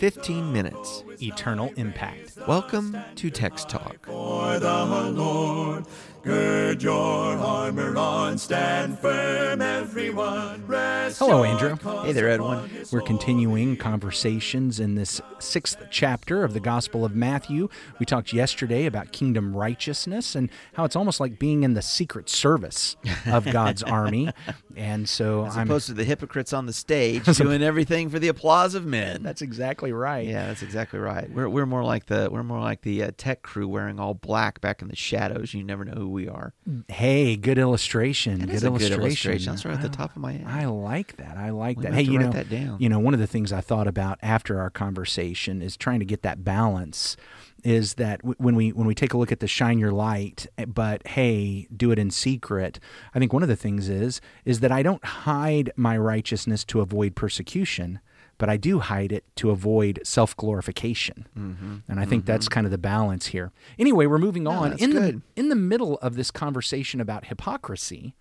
15 minutes. eternal impact. Welcome to Text Talk. For the Lord, gird your armor on, stand firm, everyone. Rest Hello, Andrew. Hey there, Edwin. We're continuing conversations in this sixth chapter of the Gospel of Matthew. We talked yesterday about kingdom righteousness and how it's almost like being in the secret service of God's army. And so As I'm. opposed to the hypocrites on the stage doing everything for the applause of men. That's exactly right. yeah, that's exactly right. We're, we're more like the we're more like the uh, tech crew wearing all black back in the shadows. You never know who we are. Hey, good illustration. That good a good illustration. illustration. That's right at the top of my head. I like that. I like We that. Hey, you know, that down. you know, one of the things I thought about after our conversation is trying to get that balance. Is that when we when we take a look at the shine your light, eh, but hey, do it in secret. I think one of the things is is that I don't hide my righteousness to avoid persecution, but I do hide it to avoid self glorification. Mm-hmm. And I think that's kind of the balance here. Anyway, we're moving on. in the in the middle of this conversation about hypocrisy,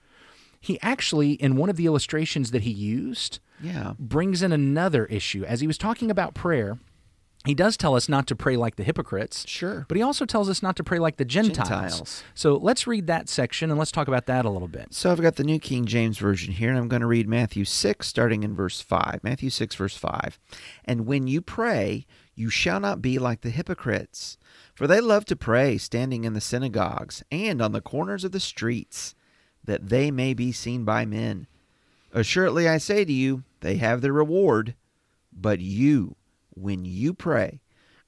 he actually, in one of the illustrations that he used, Yeah. brings in another issue. As he was talking about prayer, he does tell us not to pray like the hypocrites. Sure. But he also tells us not to pray like the Gentiles. Gentiles. So let's read that section and let's talk about that a little bit. So I've got the New King James Version here, and I'm going to read Matthew 6, starting in verse 5. Matthew 6, verse 5. And when you pray, you shall not be like the hypocrites, for they love to pray standing in the synagogues and on the corners of the streets, that they may be seen by men. Assuredly, I say to you, they have their reward. But you, when you pray,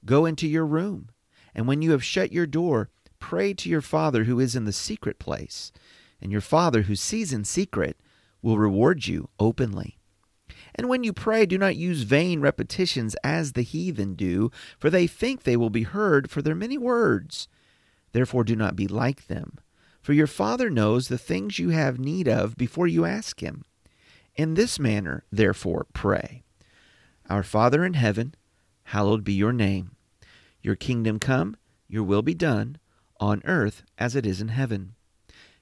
go into your room, and when you have shut your door, pray to your Father who is in the secret place, and your Father who sees in secret will reward you openly. And when you pray, do not use vain repetitions as the heathen do, for they think they will be heard for their many words. Therefore, do not be like them, for your Father knows the things you have need of before you ask Him. In this manner, therefore, pray Our Father in heaven, hallowed be your name. Your kingdom come, your will be done, on earth as it is in heaven.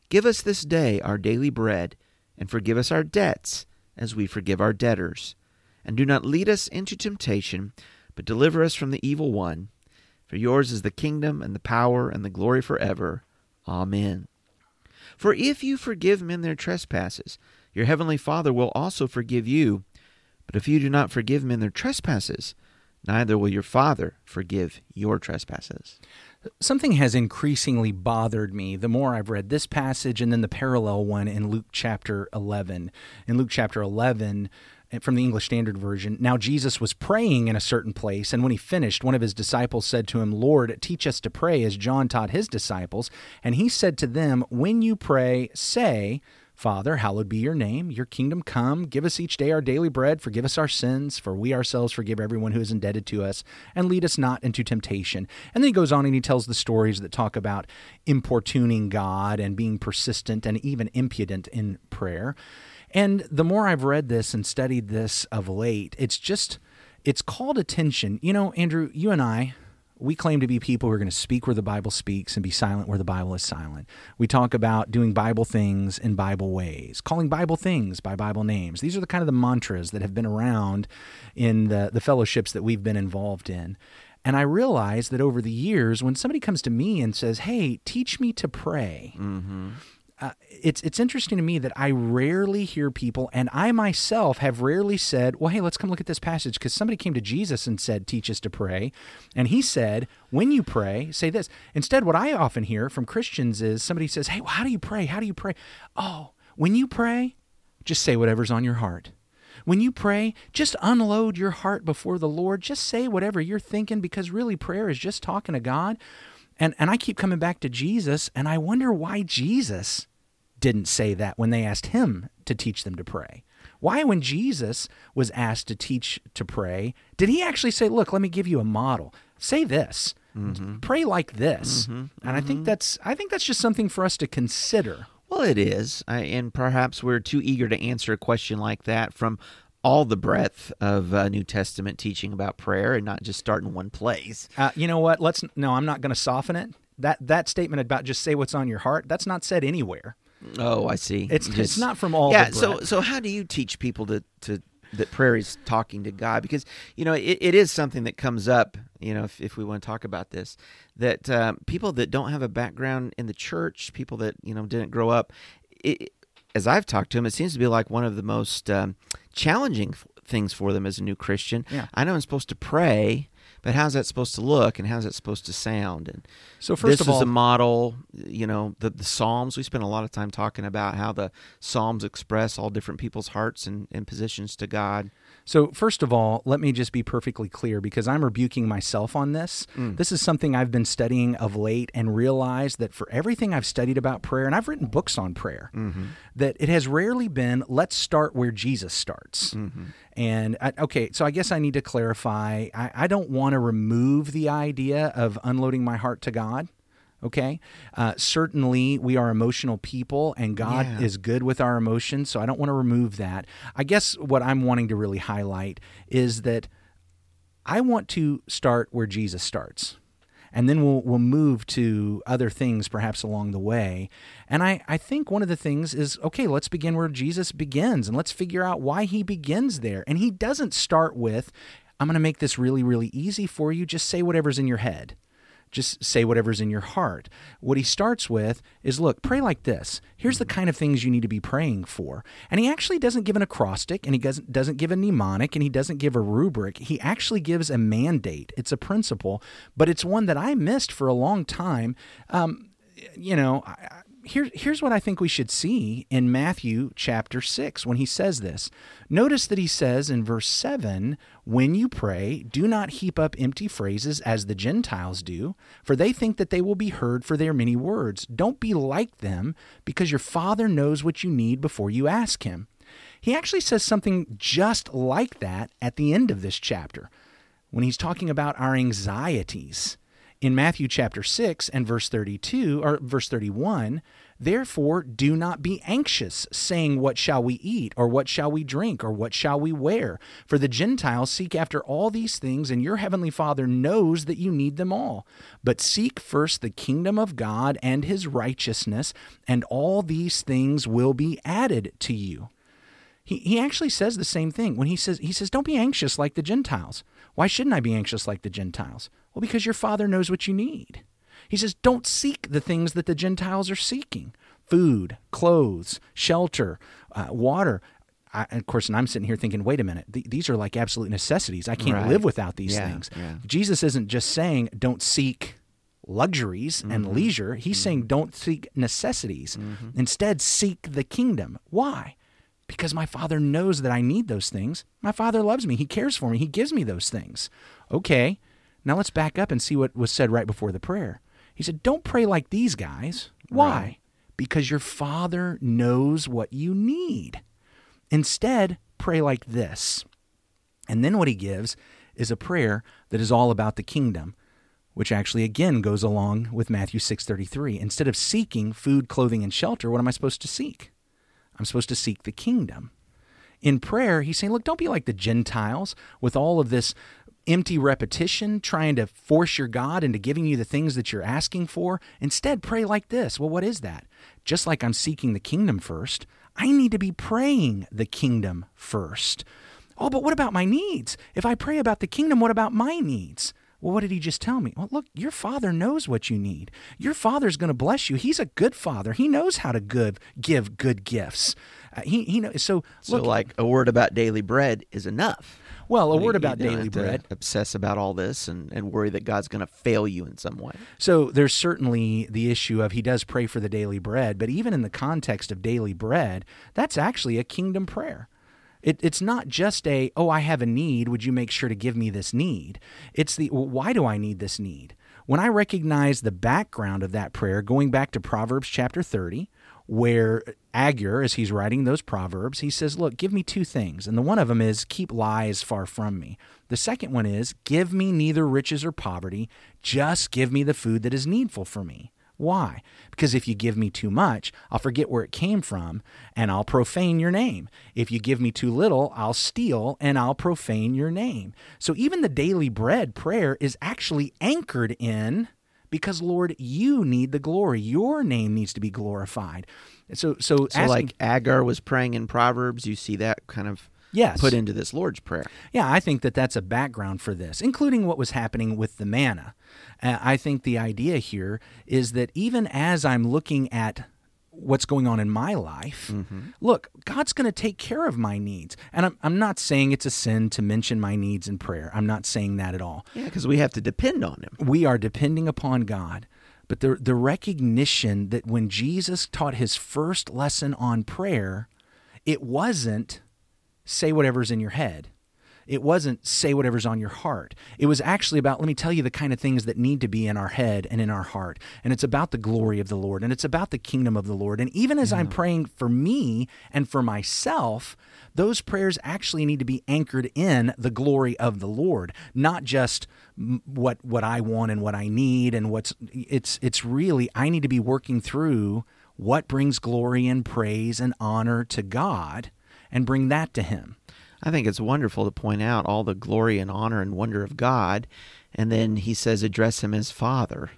Give us this day our daily bread, and forgive us our debts as we forgive our debtors. And do not lead us into temptation, but deliver us from the evil one. For yours is the kingdom, and the power, and the glory forever. Amen. For if you forgive men their trespasses, your heavenly Father will also forgive you. But if you do not forgive men their trespasses, neither will your Father forgive your trespasses. Something has increasingly bothered me the more I've read this passage and then the parallel one in Luke chapter 11. In Luke chapter 11, eh, from the English Standard Version, now Jesus was praying in a certain place, and when he finished, one of his disciples said to him, Lord, teach us to pray as John taught his disciples. And he said to them, When you pray, say, Father, hallowed be your name, your kingdom come. Give us each day our daily bread. Forgive us our sins, for we ourselves forgive everyone who is indebted to us. And lead us not into temptation. And then he goes on and he tells the stories that talk about importuning God and being persistent and even impudent in prayer. And the more I've read this and studied this of late, it's just, it's called attention. You know, Andrew, you and I, we claim to be people who are going to speak where the Bible speaks and be silent where the Bible is silent. We talk about doing Bible things in Bible ways, calling Bible things by Bible names. These are the kind of the mantras that have been around in the, the fellowships that we've been involved in. And I realize that over the years, when somebody comes to me and says, Hey, teach me to pray, mm-hmm. Uh, it's it's interesting to me that I rarely hear people, and I myself have rarely said, "Well, hey, let's come look at this passage," because somebody came to Jesus and said, "Teach us to pray," and he said, "When you pray, say this." Instead, what I often hear from Christians is somebody says, "Hey, well, how do you pray? How do you pray?" Oh, when you pray, just say whatever's on your heart. When you pray, just unload your heart before the Lord. Just say whatever you're thinking, because really, prayer is just talking to God. And and I keep coming back to Jesus, and I wonder why Jesus didn't say that when they asked him to teach them to pray. Why, when Jesus was asked to teach to pray, did he actually say, Look, let me give you a model? Say this. Pray like this. And I think that's I think that's just something for us to consider. Well, it is. I, and perhaps we're too eager to answer a question like that from all the breadth of uh, New Testament teaching about prayer and not just start in one place. Uh, you know what? Let's no, I'm not going to soften it. That that statement about just say what's on your heart, that's not said anywhere. Oh, I see. It's You it's not from all. yeah. So so how do you teach people to to that prayer is talking to God? Because you know it, it is something that comes up. You know, if if we want to talk about this, that um, people that don't have a background in the church, people that you know didn't grow up, it, as I've talked to them, it seems to be like one of the most um, challenging f- things for them as a new Christian. Yeah. I know I'm supposed to pray. But how's that supposed to look, and how's that supposed to sound? And So first this of is all- a model. You know, the the Psalms. We spend a lot of time talking about how the Psalms express all different people's hearts and, and positions to God. So, first of all, let me just be perfectly clear because I'm rebuking myself on this. Mm. This is something I've been studying of late and realized that for everything I've studied about prayer, and I've written books on prayer, mm-hmm. that it has rarely been, let's start where Jesus starts. Mm-hmm. And, I, okay, so I guess I need to clarify I, I don't want to remove the idea of unloading my heart to God. Okay. Uh, certainly, we are emotional people, and God Yeah. is good with our emotions. So I don't want to remove that. I guess what I'm wanting to really highlight is that I want to start where Jesus starts. And then we'll we'll move to other things perhaps along the way. And I, I think one of the things is okay, let's begin where Jesus begins and let's figure out why he begins there. And he doesn't start with, I'm gonna make this really, really easy for you. Just say whatever's in your head just say whatever's in your heart. What he starts with is look, pray like this. Here's the kind of things you need to be praying for. And he actually doesn't give an acrostic and he doesn't, doesn't give a mnemonic and he doesn't give a rubric. He actually gives a mandate. It's a principle, but it's one that I missed for a long time. Um, you know, I, I- here, here's what I think we should see in Matthew chapter 6 when he says this. Notice that he says in verse 7 When you pray, do not heap up empty phrases as the Gentiles do, for they think that they will be heard for their many words. Don't be like them, because your Father knows what you need before you ask him. He actually says something just like that at the end of this chapter when he's talking about our anxieties. In Matthew chapter 6 and verse 32 or verse 31, therefore do not be anxious, saying, What shall we eat, or what shall we drink, or what shall we wear? For the Gentiles seek after all these things, and your heavenly Father knows that you need them all. But seek first the kingdom of God and his righteousness, and all these things will be added to you. He, he actually says the same thing when he says he says don't be anxious like the Gentiles. Why shouldn't I be anxious like the Gentiles? Well, because your father knows what you need. He says don't seek the things that the Gentiles are seeking: food, clothes, shelter, uh, water. I, and of course, and I'm sitting here thinking, wait a minute, th- these are like absolute necessities. I can't Right. live without these Yeah, things. yeah. Jesus isn't just saying don't seek luxuries and Mm-hmm. leisure. He's saying don't seek necessities. Instead, seek the kingdom. Why? Because my father knows that I need those things. My father loves me. He cares for me. He gives me those things. Okay, now let's back up and see what was said right before the prayer. He said, Don't pray like these guys. Why? Because your father knows what you need. Instead, pray like this. And then what he gives is a prayer that is all about the kingdom, which actually again goes along with Matthew 6:33. Instead of seeking food, clothing and shelter, what am I supposed to seek? I'm supposed to seek the kingdom. In prayer, he's saying, look, don't be like the Gentiles with all of this empty repetition, trying to force your God into giving you the things that you're asking for. Instead, pray like this. Well, what is that? Just like I'm seeking the kingdom first, I need to be praying the kingdom first. Oh, but what about my needs? If I pray about the kingdom, what about my needs? Well, what did he just tell me? Well, look, your father knows what you need. Your father's going to bless you. He's a good father. He knows how to good give good gifts. Uh, he he knows. So So, look, like a word about daily bread is enough. well, a word about daily bread. Obsess about all this and, and worry that God's going to fail you in some way. So there's certainly the issue of he does pray for the daily bread, but even in the context of daily bread, that's actually a kingdom prayer. It, it's not just a, oh, I have a need. Would you make sure to give me this need? It's the, well, why do I need this need? When I recognize the background of that prayer, going back to Proverbs chapter 30, where Agur, as he's writing those Proverbs, he says, Look, give me two things. And the one of them is, keep lies far from me. The second one is, give me neither riches or poverty, just give me the food that is needful for me. Why? Because if you give me too much, I'll forget where it came from and I'll profane your name. If you give me too little, I'll steal and I'll profane your name. So even the daily bread prayer is actually anchored in because Lord, you need the glory. Your name needs to be glorified. So, so, So, asking- like Agur was praying in Proverbs, you see that kind of Yes. put into this Lord's Prayer. Yeah, I think that that's a background for this, including what was happening with the manna. Uh, I think the idea here is that even as I'm looking at what's going on in my life, look, God's going to take care of my needs. And I'm, I'm not saying it's a sin to mention my needs in prayer. I'm not saying that at all. Yeah, because we have to depend on Him. We are depending upon God. But the, the recognition that when Jesus taught his first lesson on prayer, it wasn't say whatever's in your head. It wasn't say whatever's on your heart. It was actually about, let me tell you the kind of things that need to be in our head and in our heart. And it's about the glory of the Lord and it's about the kingdom of the Lord. And even as I'm praying for me and for myself, those prayers actually need to be anchored in the glory of the Lord, not just what what I want and what I need and what's it's it's really I need to be working through what brings glory and praise and honor to God and bring that to him. I think it's wonderful to point out all the glory and honor and wonder of God. And then he says, address him as Father.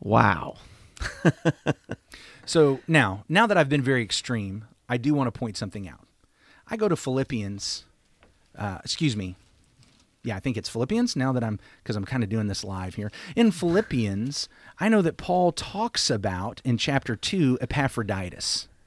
Wow. So now, now that I've been very extreme, I do want to point something out. I go to Philippians, uh, excuse me. Yeah, I think it's Philippians now that I'm, because I'm kind of doing this live here. In Philippians, I know that Paul talks about in chapter 2 Epaphroditus.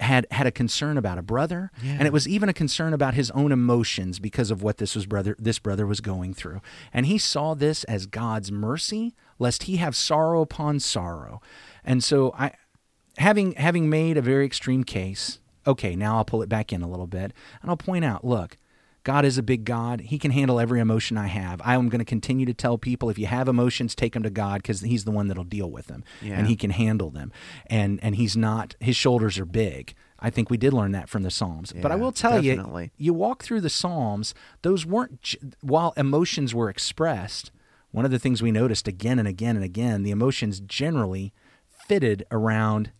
had had a concern about a brother and it was even a concern about his own emotions because of what this was brother this brother was going through. And he saw this as God's mercy lest he have sorrow upon sorrow. And so I having having made a very extreme case okay now I'll pull it back in a little bit and I'll point out look God is a big God. He can handle every emotion I have. I am going to continue to tell people if you have emotions, take them to God because He's the one that'll deal with them, Yeah. and He can handle them. And and He's not. His shoulders are big. I think we did learn that from the Psalms. but I will tell definitely. you, you walk through the Psalms; those weren't while emotions were expressed. One of the things we noticed again and again and again, the emotions generally fitted around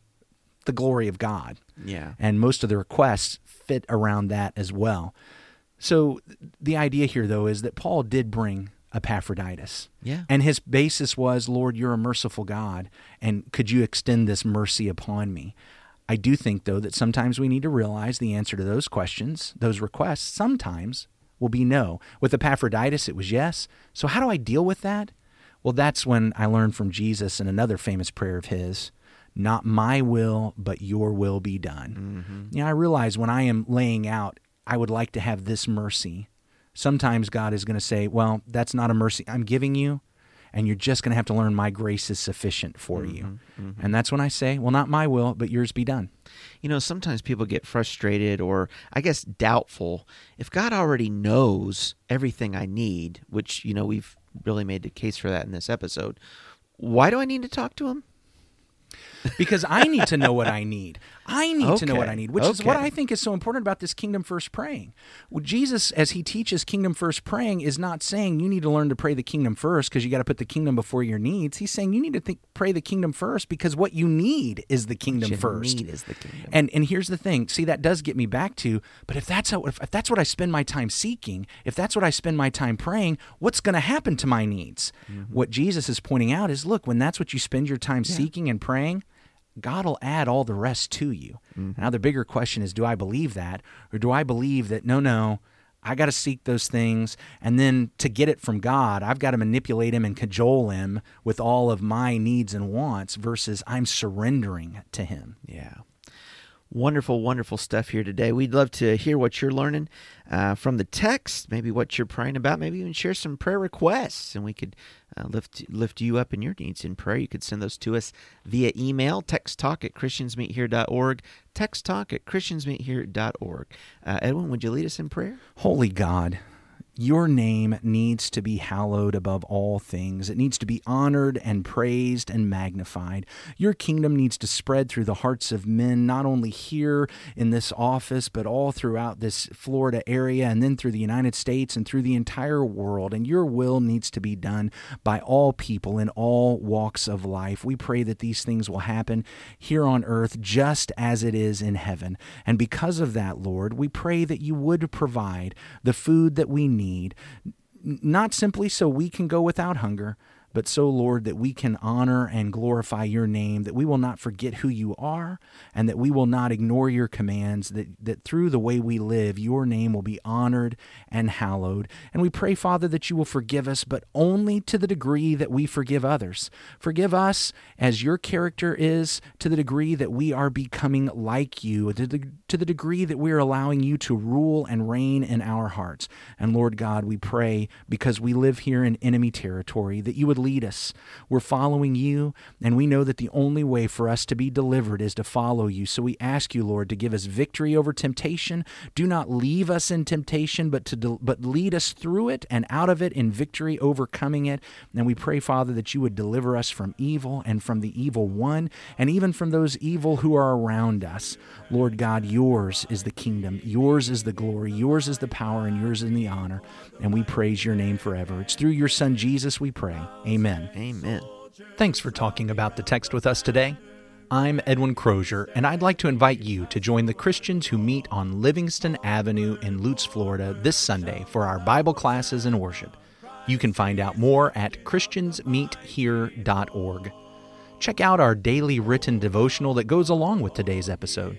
the glory of God Yeah. and most of the requests fit around that as well. So the idea here, though, is that Paul did bring Epaphroditus. Yeah. And his basis was, Lord, you're a merciful God, and could you extend this mercy upon me? I do think, though, that sometimes we need to realize the answer to those questions, those requests, sometimes will be no. With Epaphroditus, it was yes. So, how do I deal with that? Well, that's when I learned from Jesus in another famous prayer of his not my will, but your will be done. Mm-hmm. You know, I realize when I am laying out, I would like to have this mercy. Sometimes God is going to say, well, that's not a mercy I'm giving you, and you're just going to have to learn my grace is sufficient for mm-hmm, you. Mm-hmm. And that's when I say, well, not my will, but yours be done. You know, sometimes people get frustrated or, I guess, doubtful. If God already knows everything I need, which, you know, we've really made the case for that in this episode, why do I need to talk to him? Because I need to know what I need. I need to know what I need, which is what. I think is so important about this kingdom first praying. Well, Jesus, as he teaches kingdom first praying, is not saying you need to learn to pray the kingdom first because you got to put the kingdom before your needs. He's saying you need to think, pray the kingdom first because what you need is the kingdom first. need is the kingdom. And and here's the thing. See, that does get me back to. But if that's how, if, if that's what I spend my time seeking, if that's what I spend my time praying, what's going to happen to my needs? Mm-hmm. What Jesus is pointing out is, look, when that's what you spend your time seeking and praying, God will add all the rest to you. Now the bigger question is, do I believe that, or do I believe that no, no. I got to seek those things. And then to get it from God, I've got to manipulate him and cajole him with all of my needs and wants versus I'm surrendering to him. Yeah. Wonderful, wonderful stuff here today. We'd love to hear what you're learning uh, from the text, maybe what you're praying about, maybe even share some prayer requests, and we could uh, lift lift you up in your needs in prayer. You could send those to us via email, text talk at christiansmeethere.org, text talk at christiansmeethere.org. Uh, Edwin, would you lead us in prayer? Holy God, Your name needs to be hallowed above all things. It needs to be honored and praised and magnified. Your kingdom needs to spread through the hearts of men, not only here in this office, but all throughout this Florida area and then through the United States and through the entire world. And your will needs to be done by all people in all walks of life. We pray that these things will happen here on earth just as it is in heaven. And because of that, Lord, we pray that you would provide the food that we need need, not simply so we can go without hunger, but so, Lord, that we can honor and glorify your name, that we will not forget who you are, and that we will not ignore your commands, that, that through the way we live, your name will be honored and hallowed. And we pray, Father, that you will forgive us, but only to the degree that we forgive others. Forgive us as your character is, to the degree that we are becoming like you, to the, to the degree that we are allowing you to rule and reign in our hearts. And Lord God, we pray, because we live here in enemy territory, that you would lead us. We're following you, and we know that the only way for us to be delivered is to follow you. So we ask you, Lord, to give us victory over temptation. Do not leave us in temptation, but to de- but lead us through it and out of it in victory, overcoming it. And we pray, Father, that you would deliver us from evil and from the evil one, and even from those evil who are around us. Lord God, yours is the kingdom, yours is the glory, yours is the power, and yours is the honor. And we praise your name forever. It's through your Son Jesus we pray. Amen. Amen. Thanks for talking about the text with us today. I'm Edwin Crozier, and I'd like to invite you to join the Christians who meet on Livingston Avenue in Lutz, Florida this Sunday for our Bible classes and worship. You can find out more at ChristiansMeetHere.org. Check out our daily written devotional that goes along with today's episode.